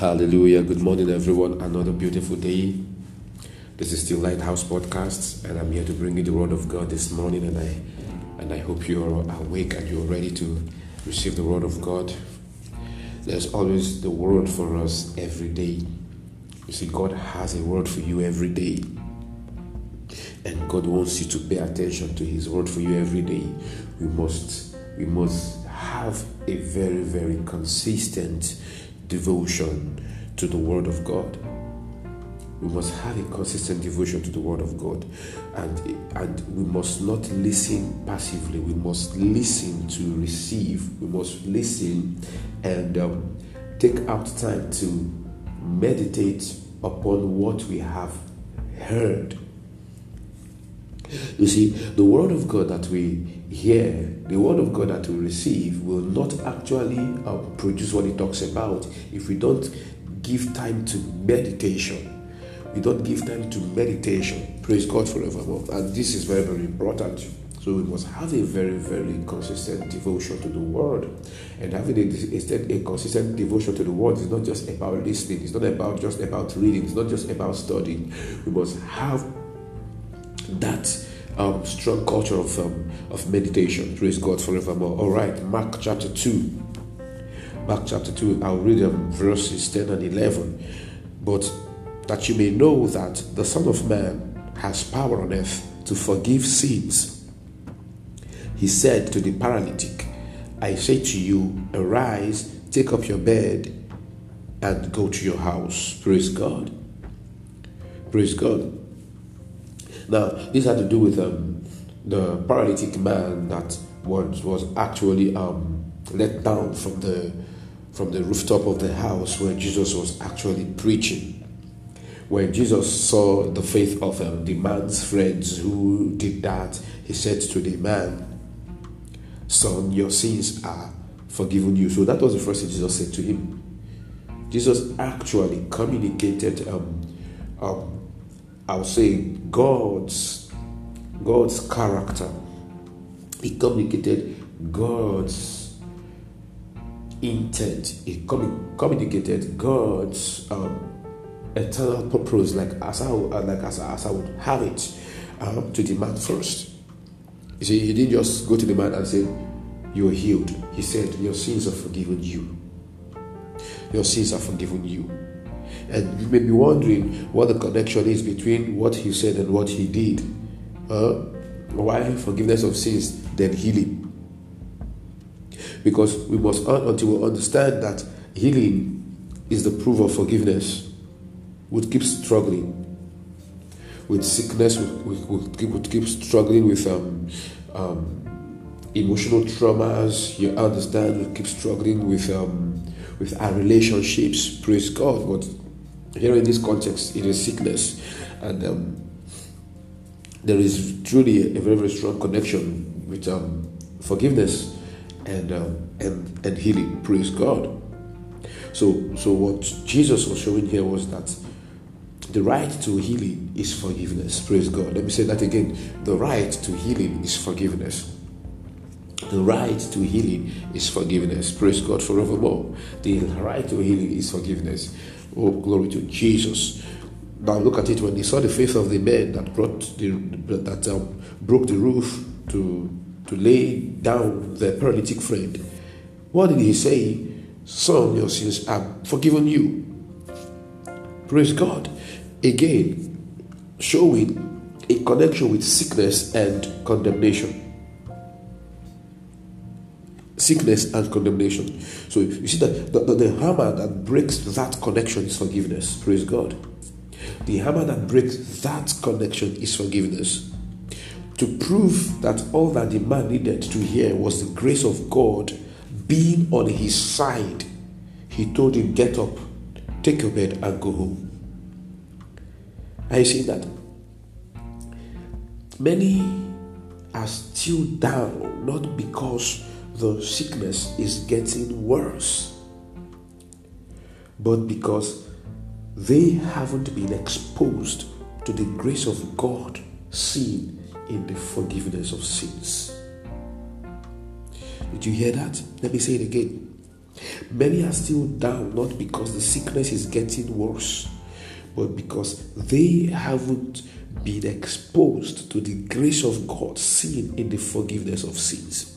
Hallelujah. Good morning, everyone. Another beautiful day. This is still Lighthouse Podcasts, and I'm here to bring you the Word of God this morning. And I and I hope you are awake and you're ready to receive the Word of God. There's always the Word for us every day. You see, God has a word for you every day. And God wants you to pay attention to His word for you every day. We must we must have a very, very consistent devotion to the Word of God. We must have a consistent devotion to the Word of God, and and we must not listen passively. We must listen to receive. We must listen and um, take out time to meditate upon what we have heard. You see, the Word of God that we hear, the word of God that we receive will not actually uh, produce what it talks about if we don't give time to meditation. We don't give time to meditation. Praise God forevermore. And this is very, very important. So we must have a very, very consistent devotion to the Word. And having a, a consistent devotion to the Word is not just about listening. It's not about just about reading. It's not just about studying. We must have that um, strong culture of, um, of meditation. Praise God forevermore. All right, Mark chapter 2. Mark chapter 2, I'll read them verses 10 and 11. But that you may know that the Son of Man has power on earth to forgive sins. He said to the paralytic, I say to you, arise, take up your bed, and go to your house. Praise God. Praise God. Now, this had to do with um, the paralytic man that was, was actually um, let down from the, from the rooftop of the house where Jesus was actually preaching. When Jesus saw the faith of um, the man's friends who did that, he said to the man, Son, your sins are forgiven you. So that was the first thing Jesus said to him. Jesus actually communicated um, um, I would say God's God's character. He communicated God's intent. He communicated God's um, eternal purpose, like as I like as, as I would have it, um, to the man first. You see, he didn't just go to the man and say, "You're healed." He said, "Your sins are forgiven you. Your sins are forgiven you." And you may be wondering what the connection is between what he said and what he did. Uh, why forgiveness of sins, then healing? Because we must, until we understand that healing is the proof of forgiveness, we keep struggling with sickness, we, would keep, keep struggling with um, um, emotional traumas. You understand, we keep struggling with um, with our relationships. Praise God, but here in this context, it is sickness, and um, there is truly a very very strong connection with um, forgiveness and um, and and healing. Praise God. So so what Jesus was showing here was that the right to healing is forgiveness. Praise God. Let me say that again. The right to healing is forgiveness. The right to healing is forgiveness. Praise God forevermore. The right to healing is forgiveness. Oh, glory to Jesus. Now look at it when he saw the faith of the men that brought the that um, broke the roof to to lay down the paralytic friend. What did he say? Son, your sins are forgiven you. Praise God. Again, showing a connection with sickness and condemnation sickness and condemnation. So you see that the, the, the, hammer that breaks that connection is forgiveness. Praise God. The hammer that breaks that connection is forgiveness. To prove that all that the man needed to hear was the grace of God being on his side, he told him, Get up, take your bed, and go home. Are you seeing that? Many are still down, not because the sickness is getting worse. But because they haven't been exposed to the grace of God seen in the forgiveness of sins. Did you hear that? Let me say it again. Many are still down not because the sickness is getting worse, but because they haven't been exposed to the grace of God seen in the forgiveness of sins.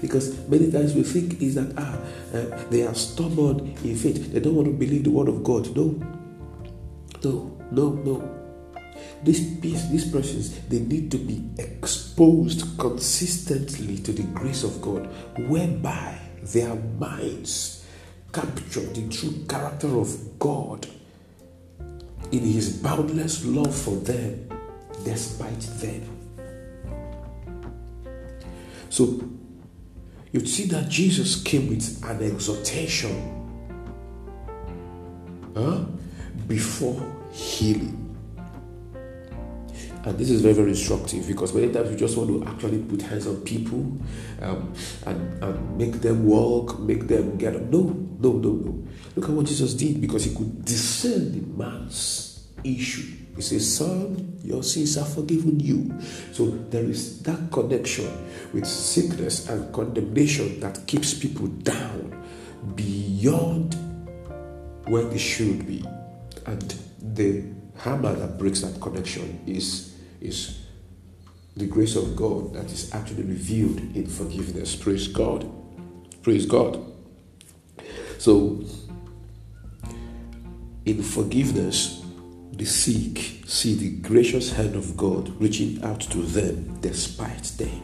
Because many times we think is that ah uh, they are stubborn in faith, they don't want to believe the word of God. No, no, no, no. These, these persons they need to be exposed consistently to the grace of God, whereby their minds capture the true character of God in His boundless love for them, despite them. So you'd see that Jesus came with an exhortation huh, before healing. And this is very, very instructive because many times we just want to actually put hands on people um, and, and make them walk, make them get up. No, no, no, no. Look at what Jesus did because he could discern the man's issue. He says, Son, your sins are forgiven you. So there is that connection with sickness and condemnation that keeps people down beyond where they should be. And the hammer that breaks that connection is is the grace of God that is actually revealed in forgiveness. Praise God. Praise God. So, in forgiveness, the sick see the gracious hand of God reaching out to them despite them.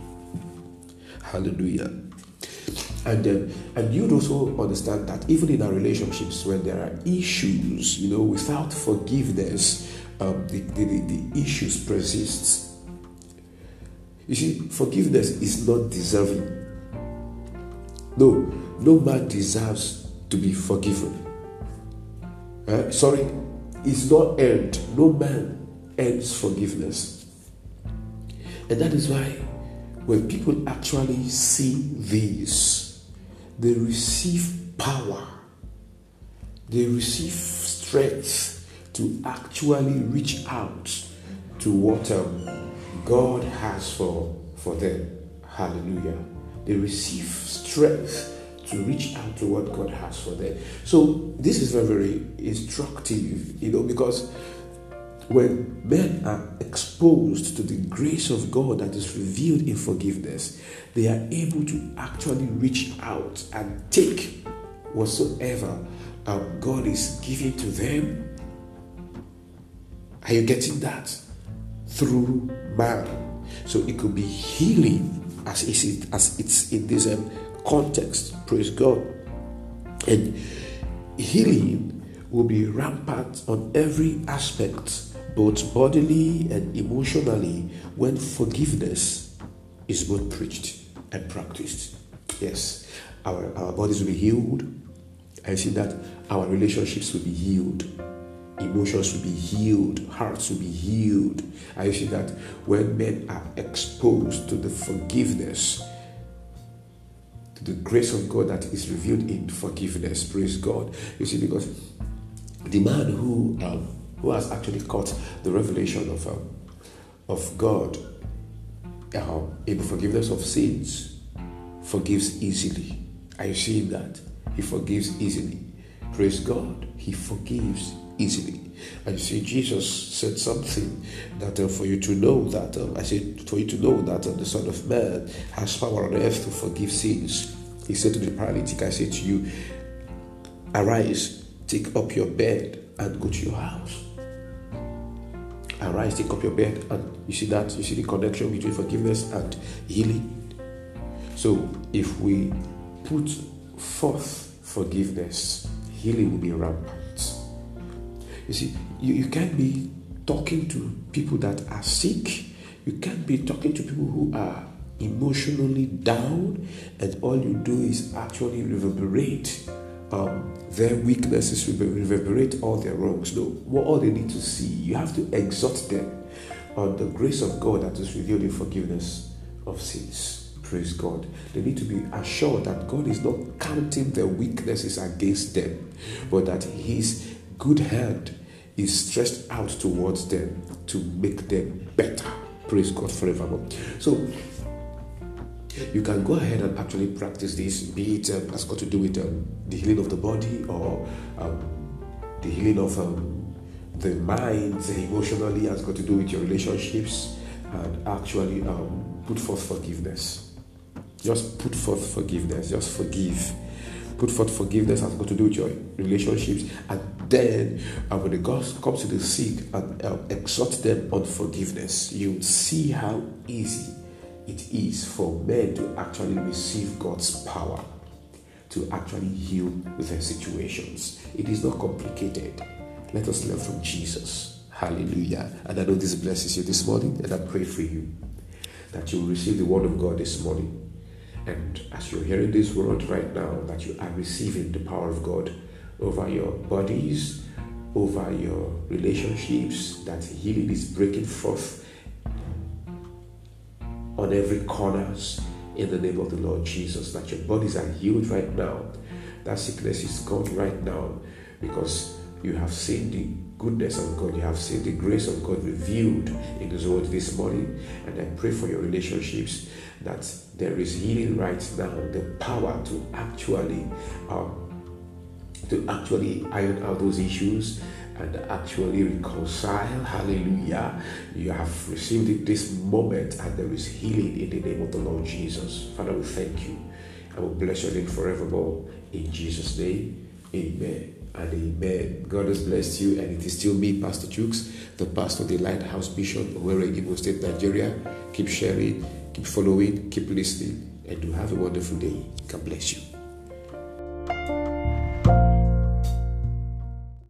Hallelujah. And uh, and you'd also understand that even in our relationships, when there are issues, you know, without forgiveness, um, the, the, the issues persist. You see, forgiveness is not deserving. No, no man deserves to be forgiven. Uh, sorry, it's not earned. No man earns forgiveness. And that is why when people actually see this, they receive power, they receive strength to actually reach out to what um, God has for, for them. Hallelujah. They receive strength to reach out to what God has for them. So this is very, very instructive, you know, because when men are exposed to the grace of God that is revealed in forgiveness, they are able to actually reach out and take whatsoever um, God is giving to them are you getting that? Through man. So it could be healing as it's, as it's in this um, context. Praise God. And healing will be rampant on every aspect, both bodily and emotionally, when forgiveness is both preached and practiced. Yes, our, our bodies will be healed. I see that our relationships will be healed emotions will be healed, hearts will be healed. I see that when men are exposed to the forgiveness, the grace of God that is revealed in forgiveness, praise God. You see, because the man who um, who has actually caught the revelation of um, of God uh, in the forgiveness of sins forgives easily. Are you seeing that? He forgives easily. Praise God. He forgives easily. And you see, Jesus said something that uh, for you to know that, uh, I said, for you to know that uh, the Son of Man has power on earth to forgive sins. He said to the paralytic, I say to you, arise, take up your bed, and go to your house. Arise, take up your bed, and you see that, you see the connection between forgiveness and healing. So, if we put forth forgiveness, healing will be rampant. You see, you, you can't be talking to people that are sick. You can't be talking to people who are emotionally down, and all you do is actually reverberate um, their weaknesses, reverberate all their wrongs. No, what all they need to see, you have to exhort them on the grace of God that is revealed in forgiveness of sins. Praise God. They need to be assured that God is not counting their weaknesses against them, but that His good hand is stretched out towards them to make them better. Praise God forevermore. So, you can go ahead and actually practice this, be it um, has got to do with um, the healing of the body or um, the healing of um, the mind, emotionally, has got to do with your relationships, and actually um, put forth forgiveness. Just put forth forgiveness, just forgive. Put forth forgiveness has got to do with your relationships, and then uh, when the God comes to the sick and uh, exhort them on forgiveness, you see how easy it is for men to actually receive God's power to actually heal their situations. It is not complicated. Let us learn from Jesus. Hallelujah. And I know this blesses you this morning, and I pray for you that you will receive the word of God this morning. And as you're hearing this word right now, that you are receiving the power of God over your bodies, over your relationships, that healing is breaking forth on every corners in the name of the Lord Jesus. That your bodies are healed right now. That sickness is gone right now because you have seen the goodness of God, you have seen the grace of God revealed in His word this morning. And I pray for your relationships that there is healing right now, the power to actually um, to actually iron out those issues and actually reconcile. Hallelujah. You have received it this moment, and there is healing in the name of the Lord Jesus. Father, we thank you. I will bless your name forevermore. In Jesus' name, amen and amen. God has blessed you, and it is still me, Pastor Chooks, the pastor of the Lighthouse Mission, Owerri, Imo State, Nigeria. Keep sharing, keep following, keep listening, and do have a wonderful day. God bless you.